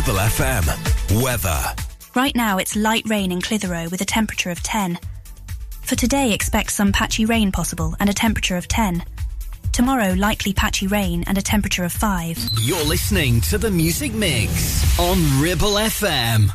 Ribble FM. Weather. Right now it's light rain in Clitheroe with a temperature of 10. For today, expect some patchy rain possible and a temperature of 10. Tomorrow, likely patchy rain and a temperature of 5. You're listening to the Music Mix on Ribble FM.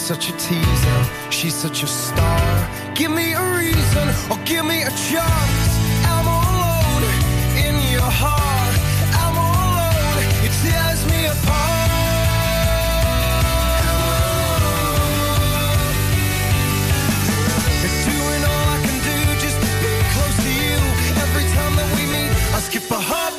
Such a teaser, she's such a star. Give me a reason or give me a chance. I'm alone in your heart. I'm alone, it tears me apart. It's doing all I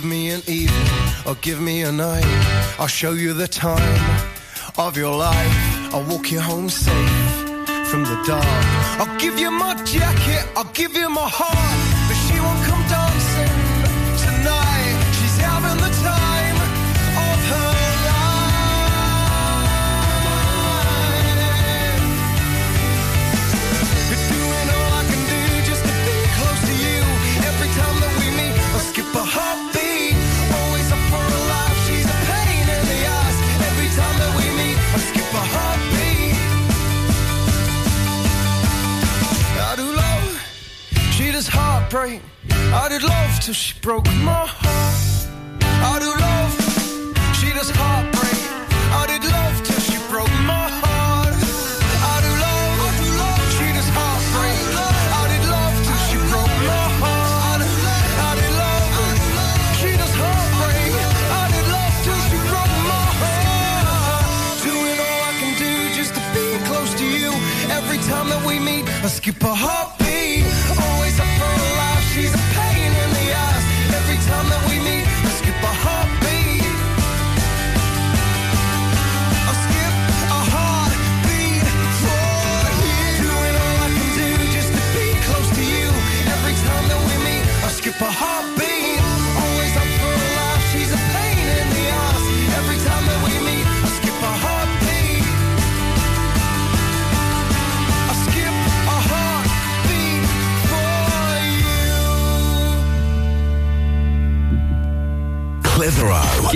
Give me an evening or give me a night. I'll show you the time of your life. I'll walk you home safe from the dark. I'll give you my jacket. I'll give you my heart. I did love till she broke my heart.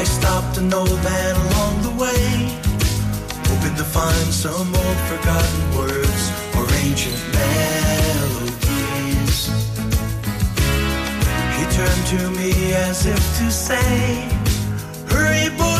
I stopped an old man along the way, hoping to find some old forgotten words or ancient melodies. He turned to me as if to say, Hurry, boy.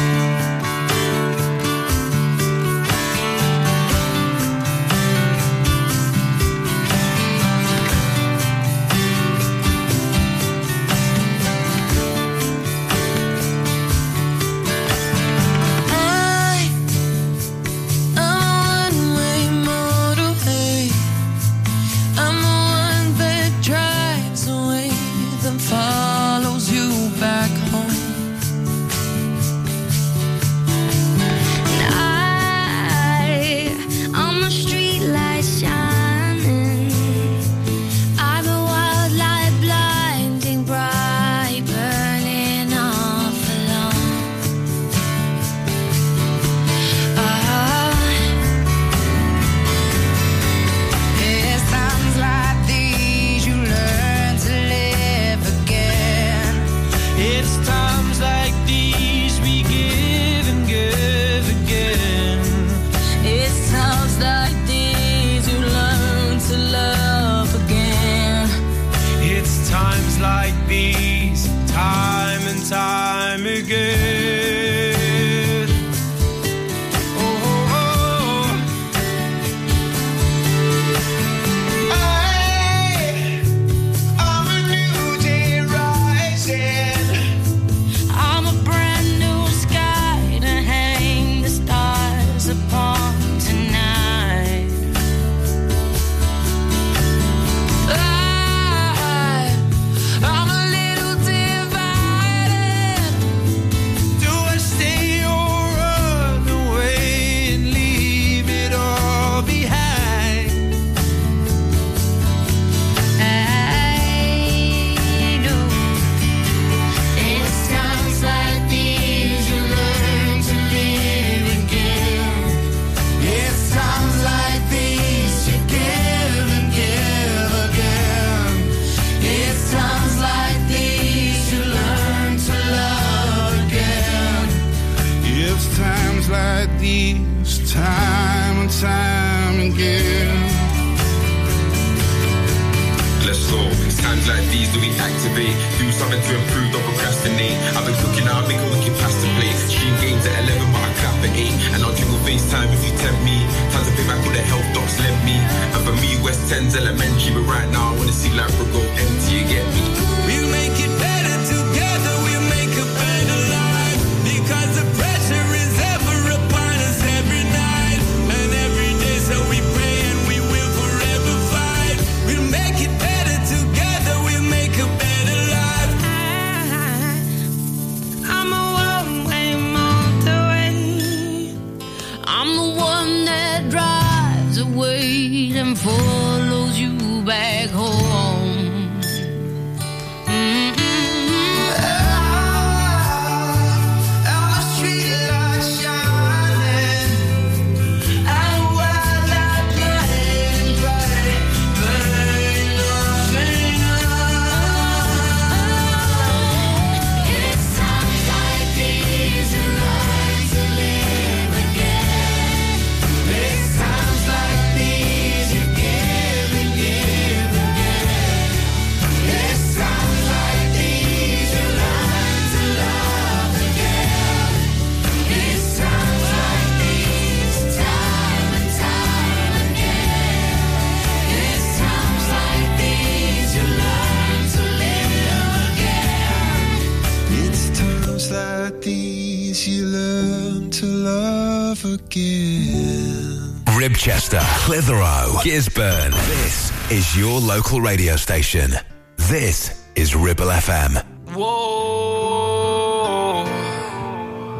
Ribchester, Clitheroe, Gisburn. This is your local radio station. This is Ribble FM. Whoa.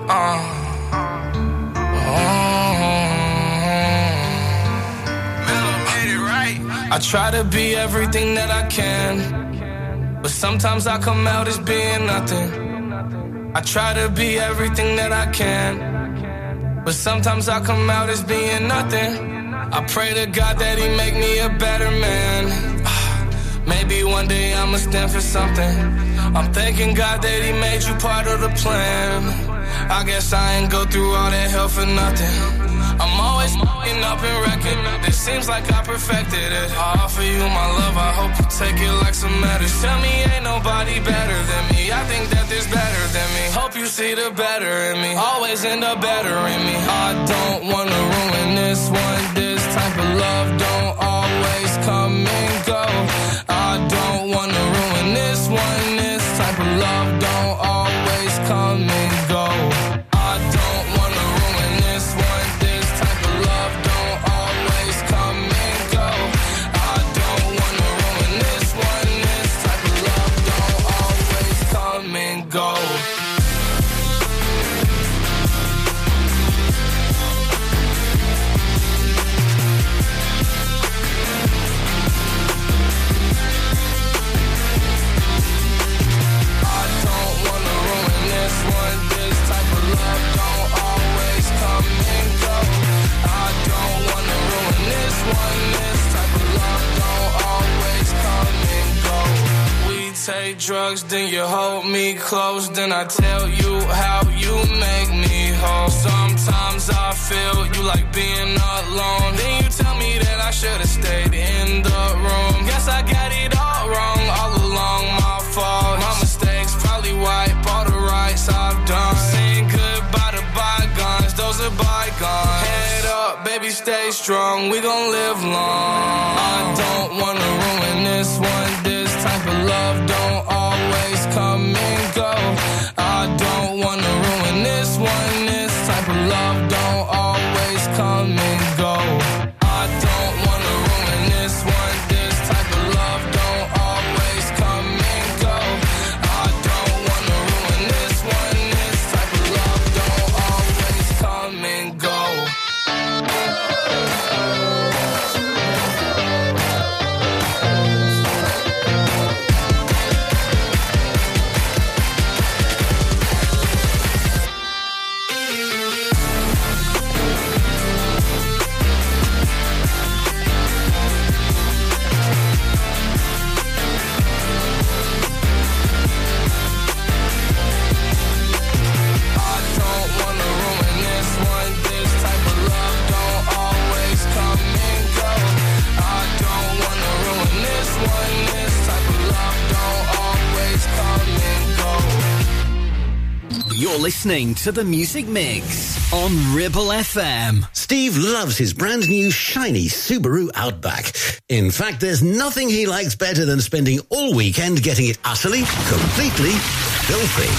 Uh. I try to be everything that I can, but sometimes I come out as being nothing. I try to be everything that I can, but sometimes I come out as being nothing. I pray to God that He make me a better man. Maybe one day I'ma stand for something. I'm thanking God that He made you part of the plan. I guess I ain't go through all that hell for nothing. I'm always f***ing up and wrecking. It seems like I perfected it. I offer you my love, I hope you take it like some medicine. Tell me ain't nobody better than me. I think that there's better than me. Hope you see the better in me. Always end up better in me. I don't wanna ruin this one. This type of love don't always take then you hold me close, then I tell you how you make me whole. Sometimes I feel you like being alone. Then you tell me that I should've stayed in the room. Guess I got it all wrong, all along my fault. My mistakes probably wipe all the rights I've done. Saying goodbye to bygones, those are bygones. Head up, baby, stay strong. We gon' live long. I don't wanna ruin this one. This type of love You're listening to the Music Mix on Ribble FM. Steve loves his brand new shiny Subaru Outback. In fact, there's nothing he likes better than spending all weekend getting it utterly, completely filthy.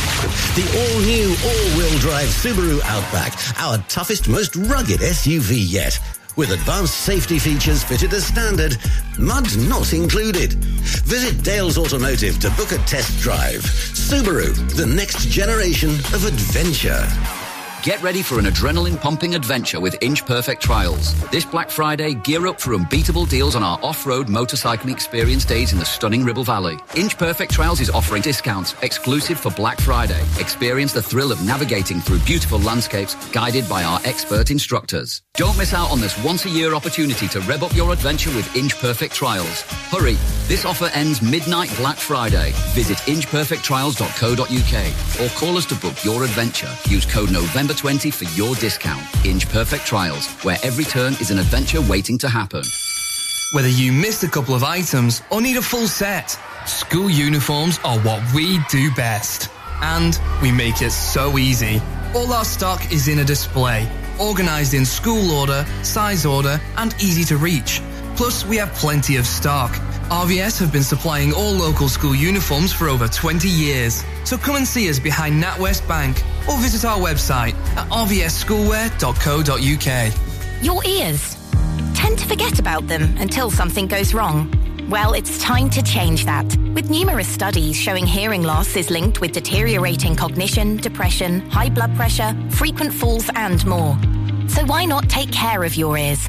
The all-new all-wheel drive Subaru Outback, our toughest, most rugged SUV yet. With advanced safety features fitted as standard, mud not included. Visit Dale's Automotive to book a test drive. Subaru, the next generation of adventure. Get ready for an adrenaline pumping adventure with Inch Perfect Trials. This Black Friday, gear up for unbeatable deals on our off road motorcycling experience days in the stunning Ribble Valley. Inch Perfect Trials is offering discounts exclusive for Black Friday. Experience the thrill of navigating through beautiful landscapes guided by our expert instructors. Don't miss out on this once a year opportunity to rev up your adventure with Inch Perfect Trials. Hurry, this offer ends midnight Black Friday. Visit inchperfecttrials.co.uk or call us to book your adventure. Use code November20 for your discount. Inch Perfect Trials, where every turn is an adventure waiting to happen. Whether you missed a couple of items or need a full set, school uniforms are what we do best. And we make it so easy. All our stock is in a display, organized in school order, size order, and easy to reach. Plus, we have plenty of stock. RVS have been supplying all local school uniforms for over 20 years. So come and see us behind NatWest Bank or visit our website at rvsschoolwear.co.uk. Your ears. Tend to forget about them until something goes wrong. Well, it's time to change that. With numerous studies showing hearing loss is linked with deteriorating cognition, depression, high blood pressure, frequent falls, and more. So why not take care of your ears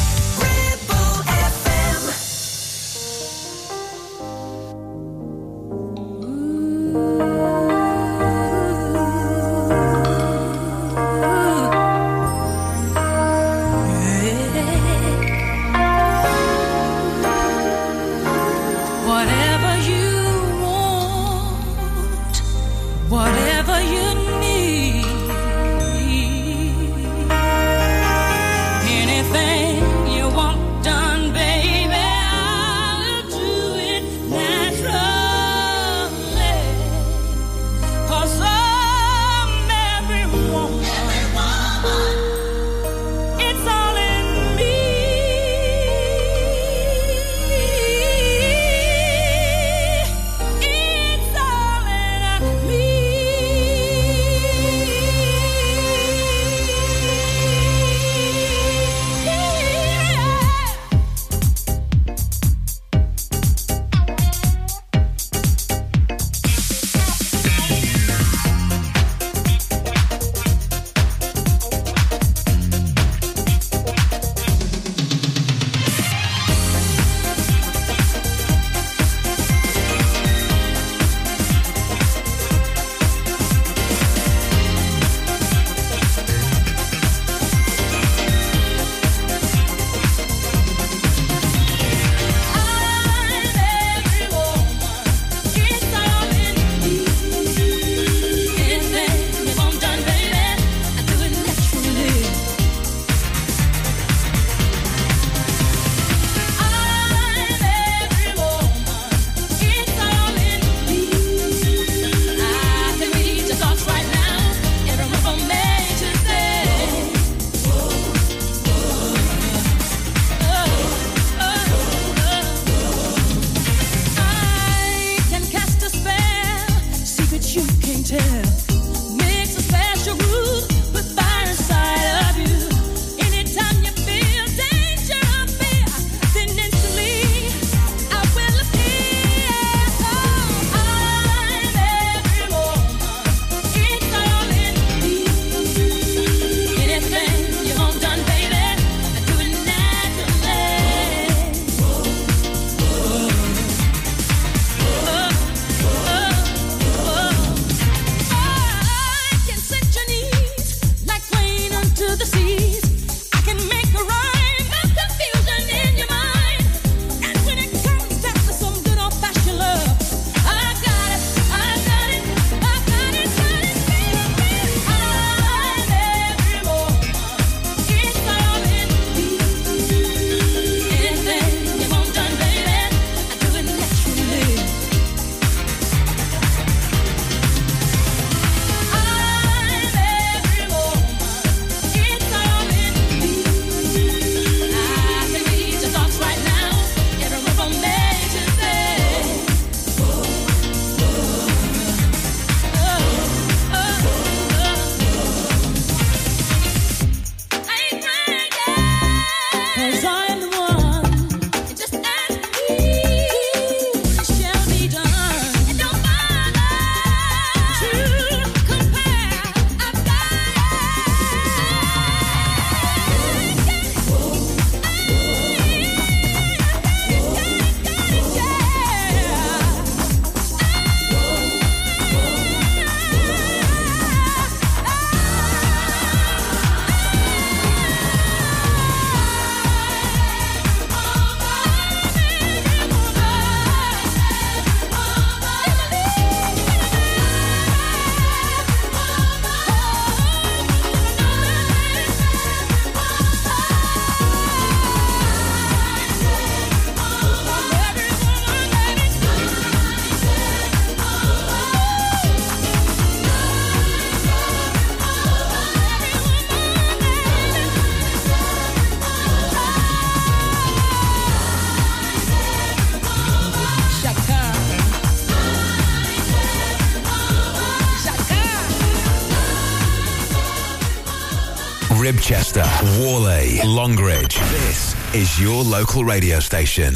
Chester, Whalley, Longridge. This is your local radio station.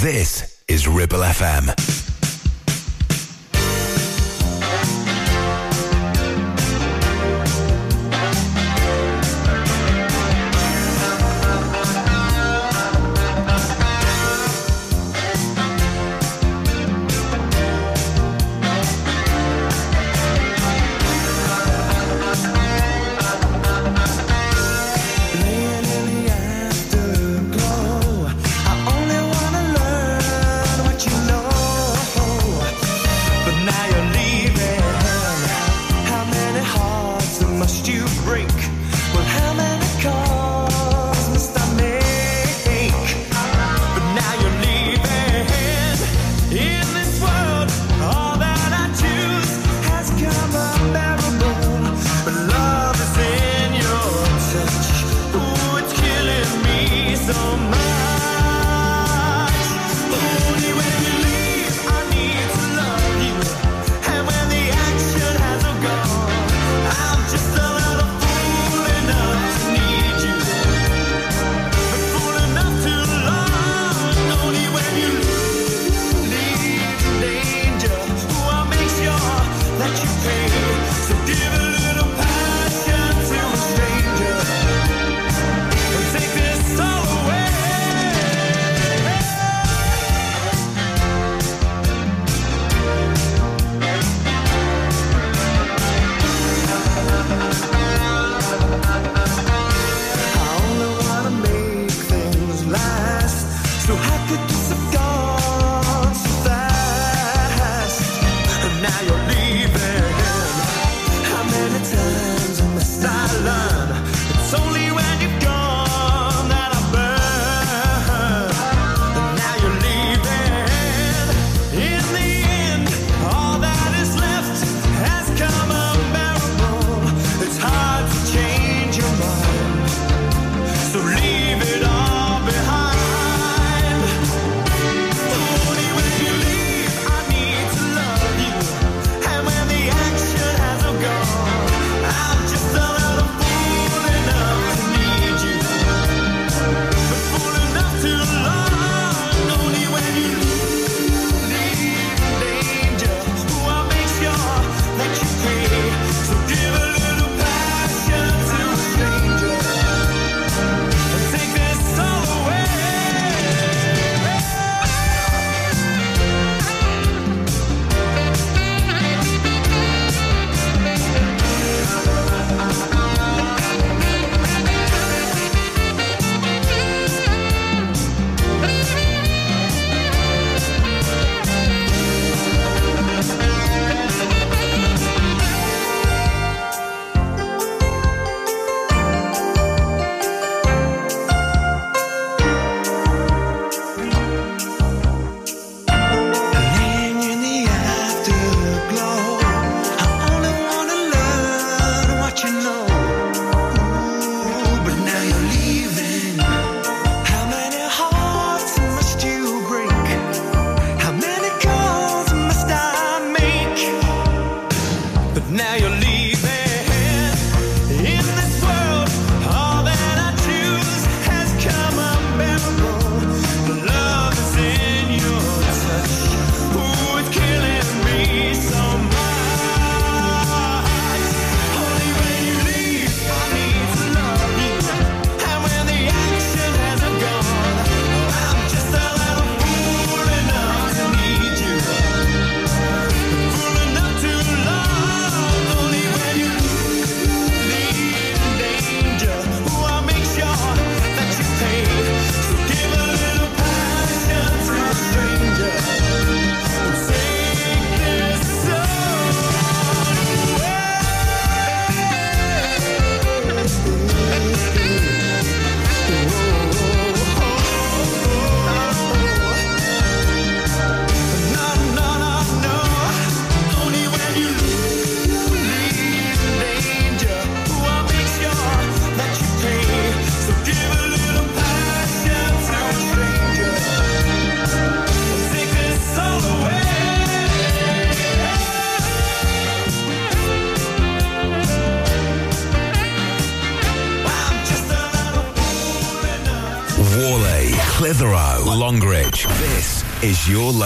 This is Ribble FM.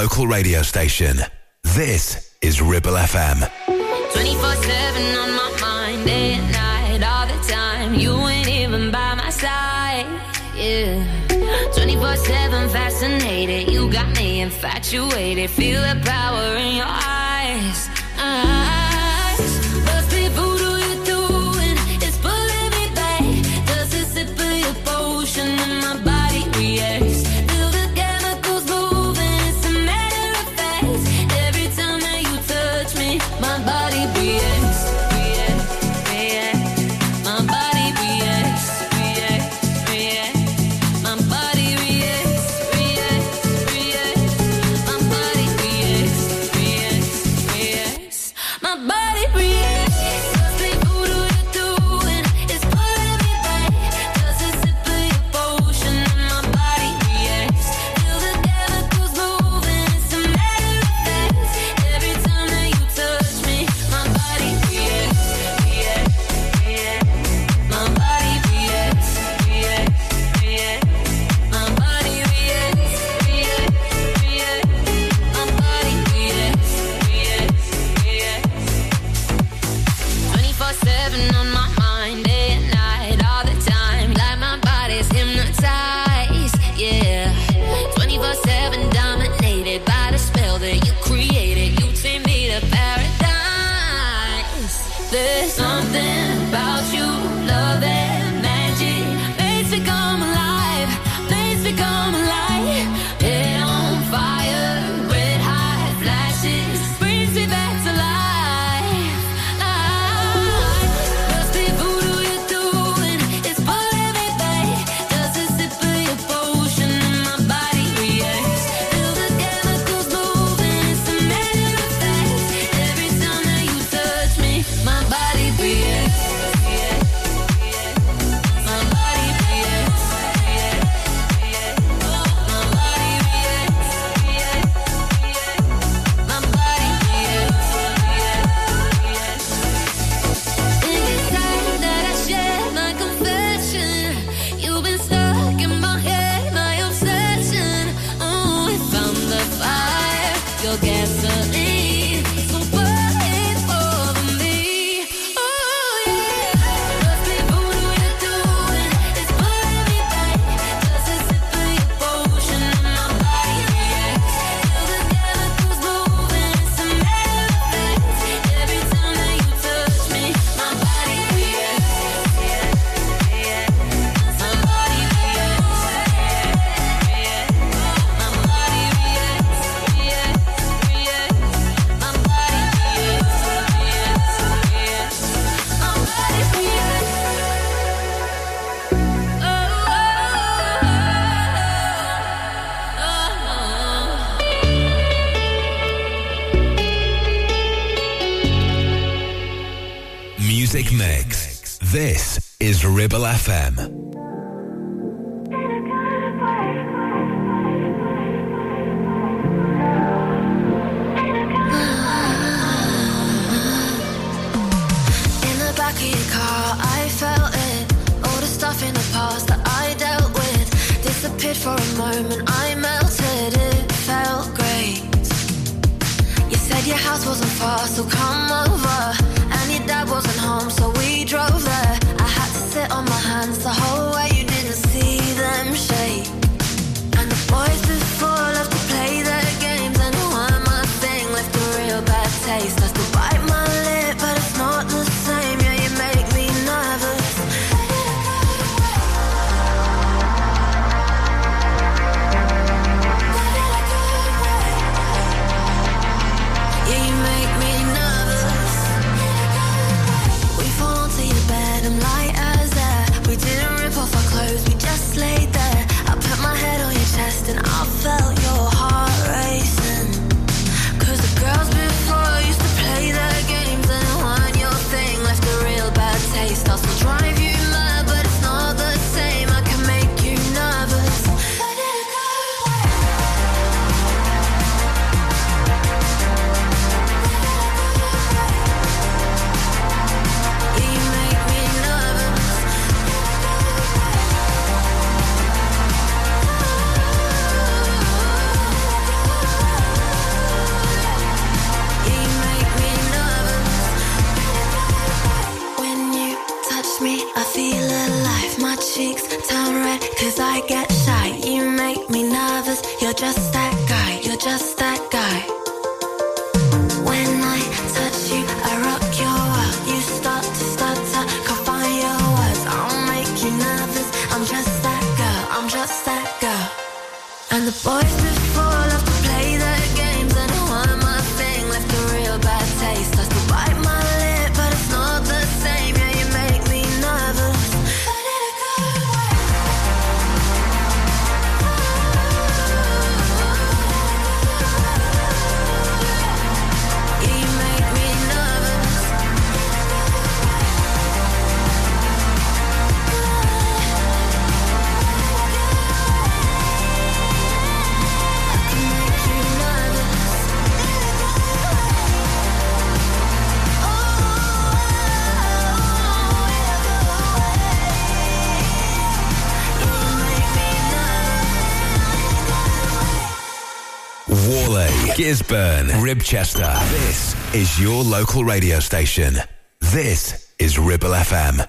local radio station. This is Ribble FM. 24-7 on my mind, day and night, all the time. You ain't even by my side, yeah. 24-7 fascinated, you got me infatuated. Feel the power in your eyes. FM. Ribchester. This is your local radio station. This is Ribble FM.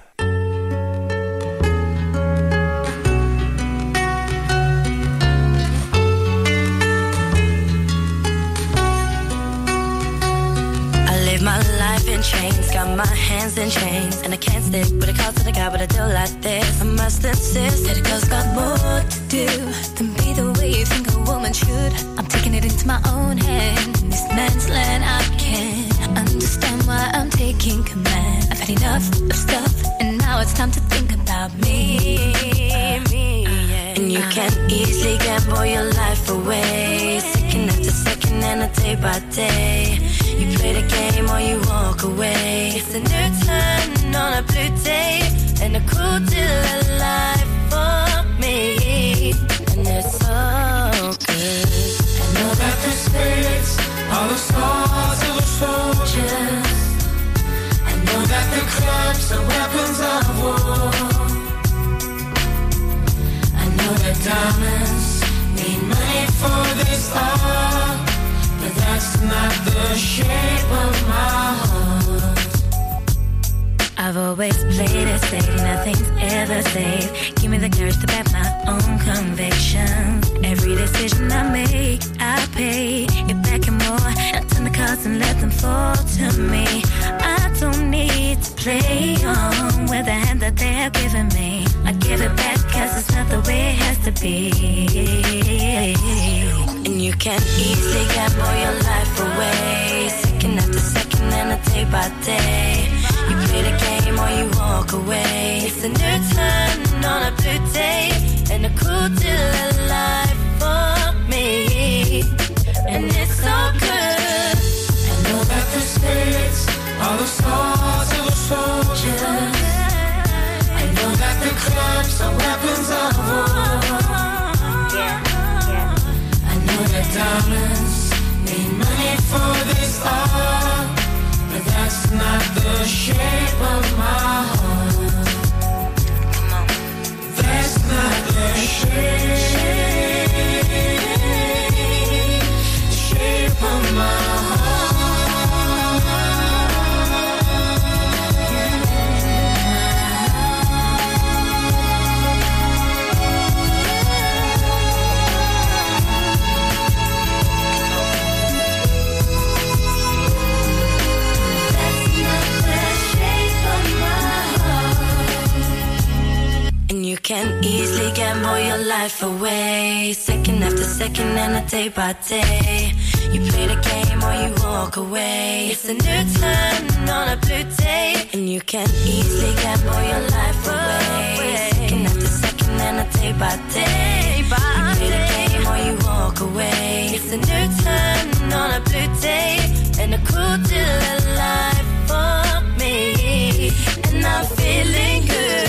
My hands in chains, and I can't stick with a call to the guy, but I do like this. I must insist that a girl's got more to do than be the way you think a woman should. I'm taking it into my own hand. In this man's land, I can't understand why I'm taking command. I've had enough of stuff, and now it's time to think about me. me yeah. And you can easily gamble your life away. Second after second and a day by day. You play the game or you walk away. It's a new turn on a blue day and a cool deal of life for me. And it's so good. I know that the spirits are the stars of the soldiers. I know that the clubs are weapons of war. I know that diamonds need money for this art, that's not the shape of my heart. I've always played it safe, nothing's ever safe. Give me the courage to back my own convictions. Every decision I make, I pay it back and more. I turn the cards and let them fall to me. I don't need to play on with the hand that they have given me. I give it back cause it's not the way it has to be. And you can easily gamble your life away. Second after second and a day by day. You play the game or you walk away. It's a new turn on a blue day. And a cool deal of life for me. And it's so good. I know that the states are the stars of the soldiers. I know that the clubs are weapons of war. Can easily gamble your life away. Second after second and a day by day. You play the game or you walk away. It's a new turn on a blue day. And you can easily gamble your life away. Second after second and a day by day. You play the game or you walk away. It's a new turn on a blue day. And a cool deal of life for me. And I'm feeling good.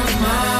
My heart.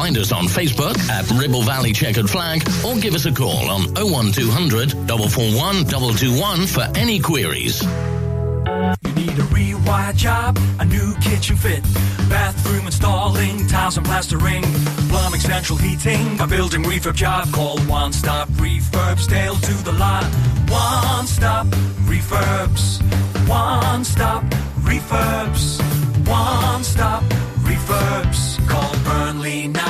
Find us on Facebook at Ribble Valley Checkered Flag or give us a call on 01200 441 221 for any queries. You need a rewire job, a new kitchen fit, bathroom installing, tiles and plastering, plumbing, central heating, a building refurb job. Call One Stop Refurbs, Dale to the lot. One Stop Refurbs, One Stop Refurbs, One Stop Refurbs. Call Burnley now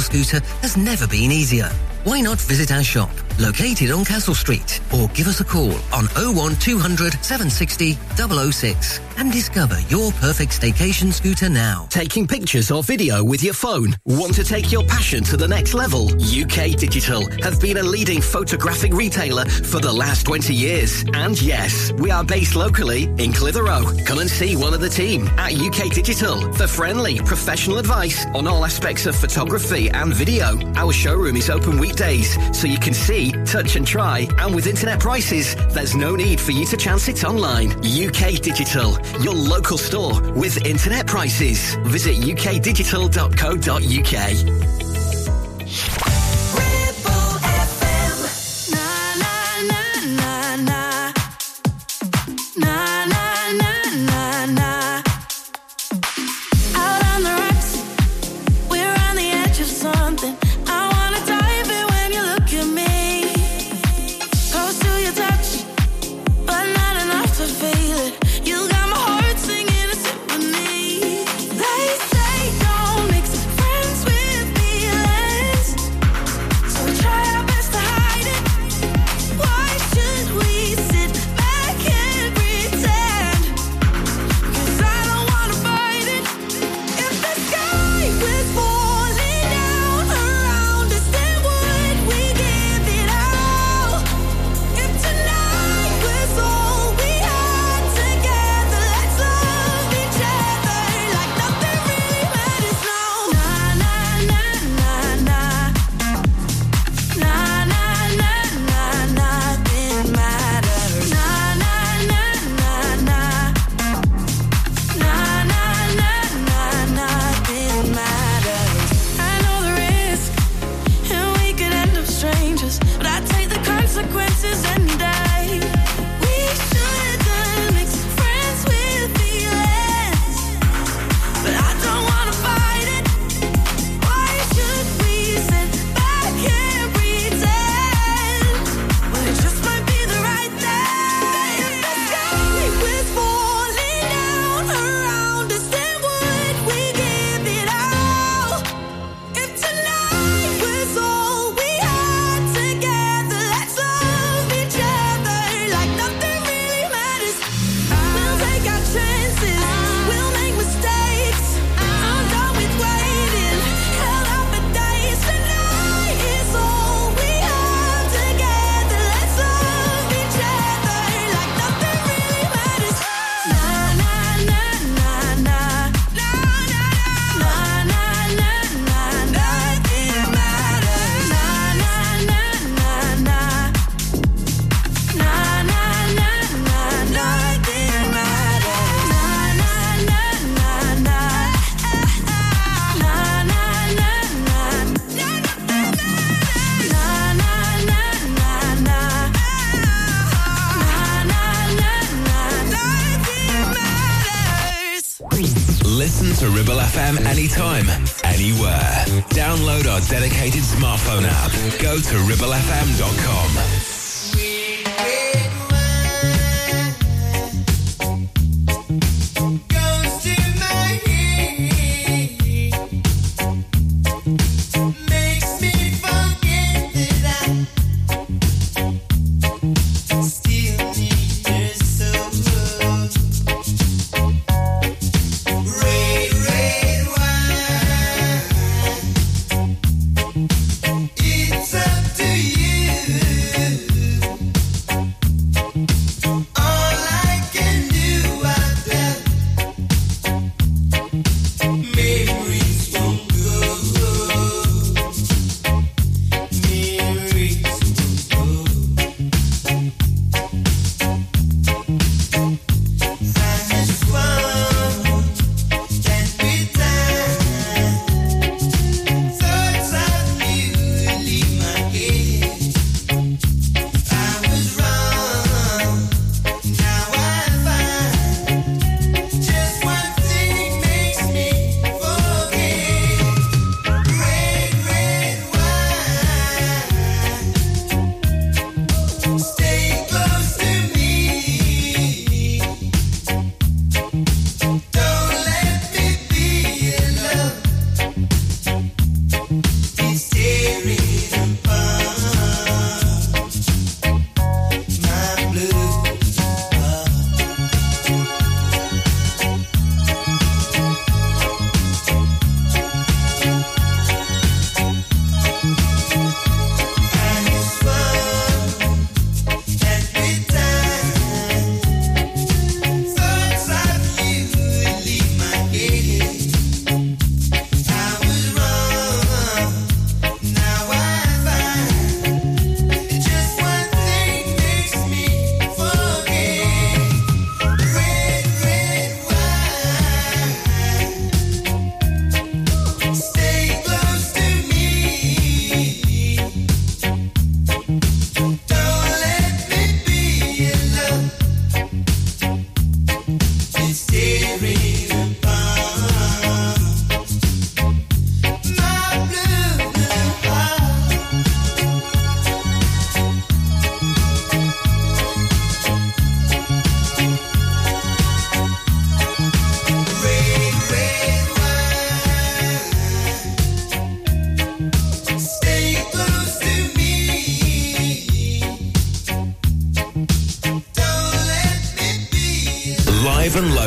scooter has never been easier. Why not visit our shop, located on Castle Street, or give us a call on 01200 760 006 and discover your perfect staycation scooter now. Taking pictures or video with your phone? Want to take your passion to the next level? UK Digital have been a leading photographic retailer for the last 20 years. And yes, we are based locally in Clitheroe. Come and see one of the team at UK Digital for friendly, professional advice on all aspects of photography and video. Our showroom is open weekdays, so you can see, touch and try. And with internet prices, there's no need for you to chance it online. UK Digital, your local store with internet prices. Visit ukdigital.co.uk.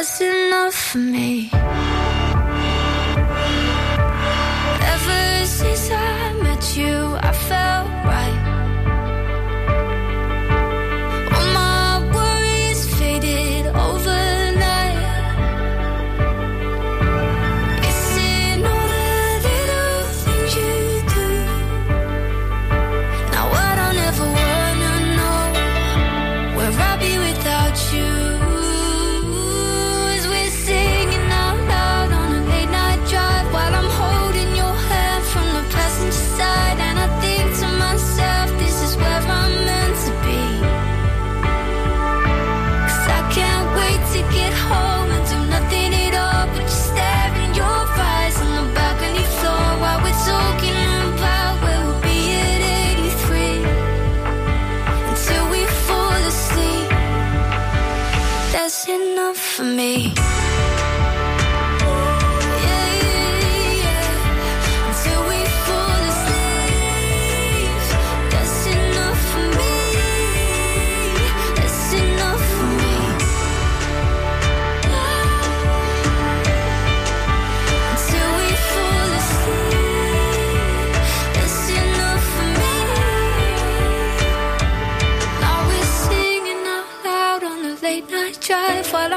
that's enough for me. Ever since I met you.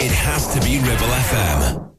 It has to be Ribble FM.